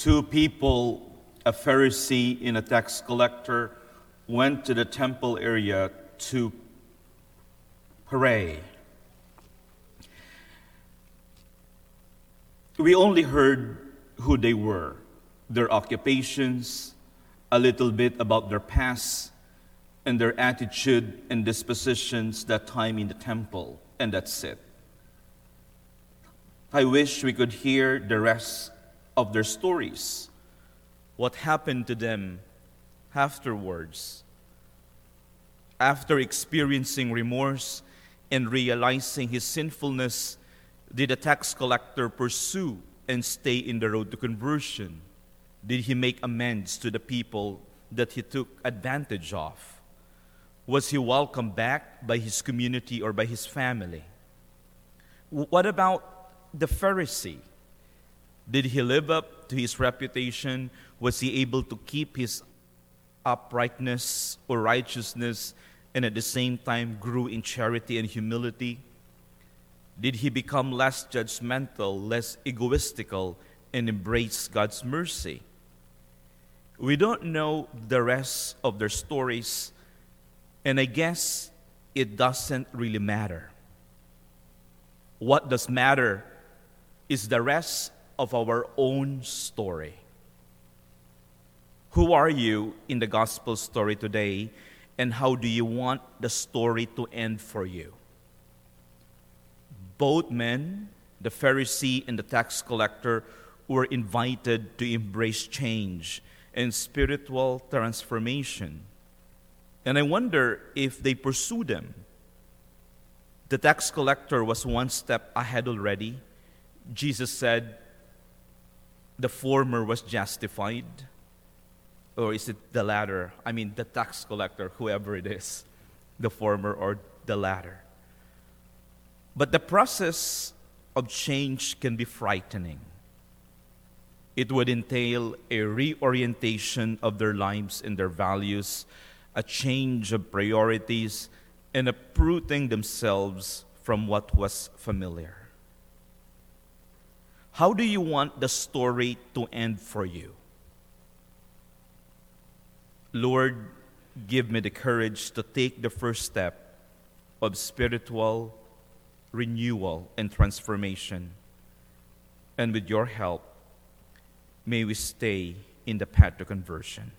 Two people, a Pharisee and a tax collector, went to the temple area to pray. We only heard who they were, their occupations, a little bit about their past, and their attitude and dispositions that time in the temple, and that's it. I wish we could hear the rest of their stories. What happened to them afterwards? After experiencing remorse and realizing his sinfulness, did the tax collector pursue and stay in the road to conversion? Did he make amends to the people that he took advantage of? Was he welcomed back by his community or by his family? What about the Pharisee? Did he live up to his reputation? Was he able to keep his uprightness or righteousness and at the same time grew in charity and humility? Did he become less judgmental, less egoistical, and embrace God's mercy? We don't know the rest of their stories, and I guess it doesn't really matter. What does matter is the rest of our own story. Who are you in the gospel story today, and how do you want the story to end for you? both men, the Pharisee and the tax collector, were invited to embrace change and spiritual transformation. And I wonder if they pursue them. The tax collector was one step ahead already. Jesus said the former was justified. Or is it the latter? I mean, the tax collector, whoever it is, the former or the latter. But the process of change can be frightening. It would entail a reorientation of their lives and their values, a change of priorities, and uprooting themselves from what was familiar. How do you want the story to end for you? Lord, give me the courage to take the first step of spiritual renewal, and transformation. And with your help, may we stay in the path to conversion.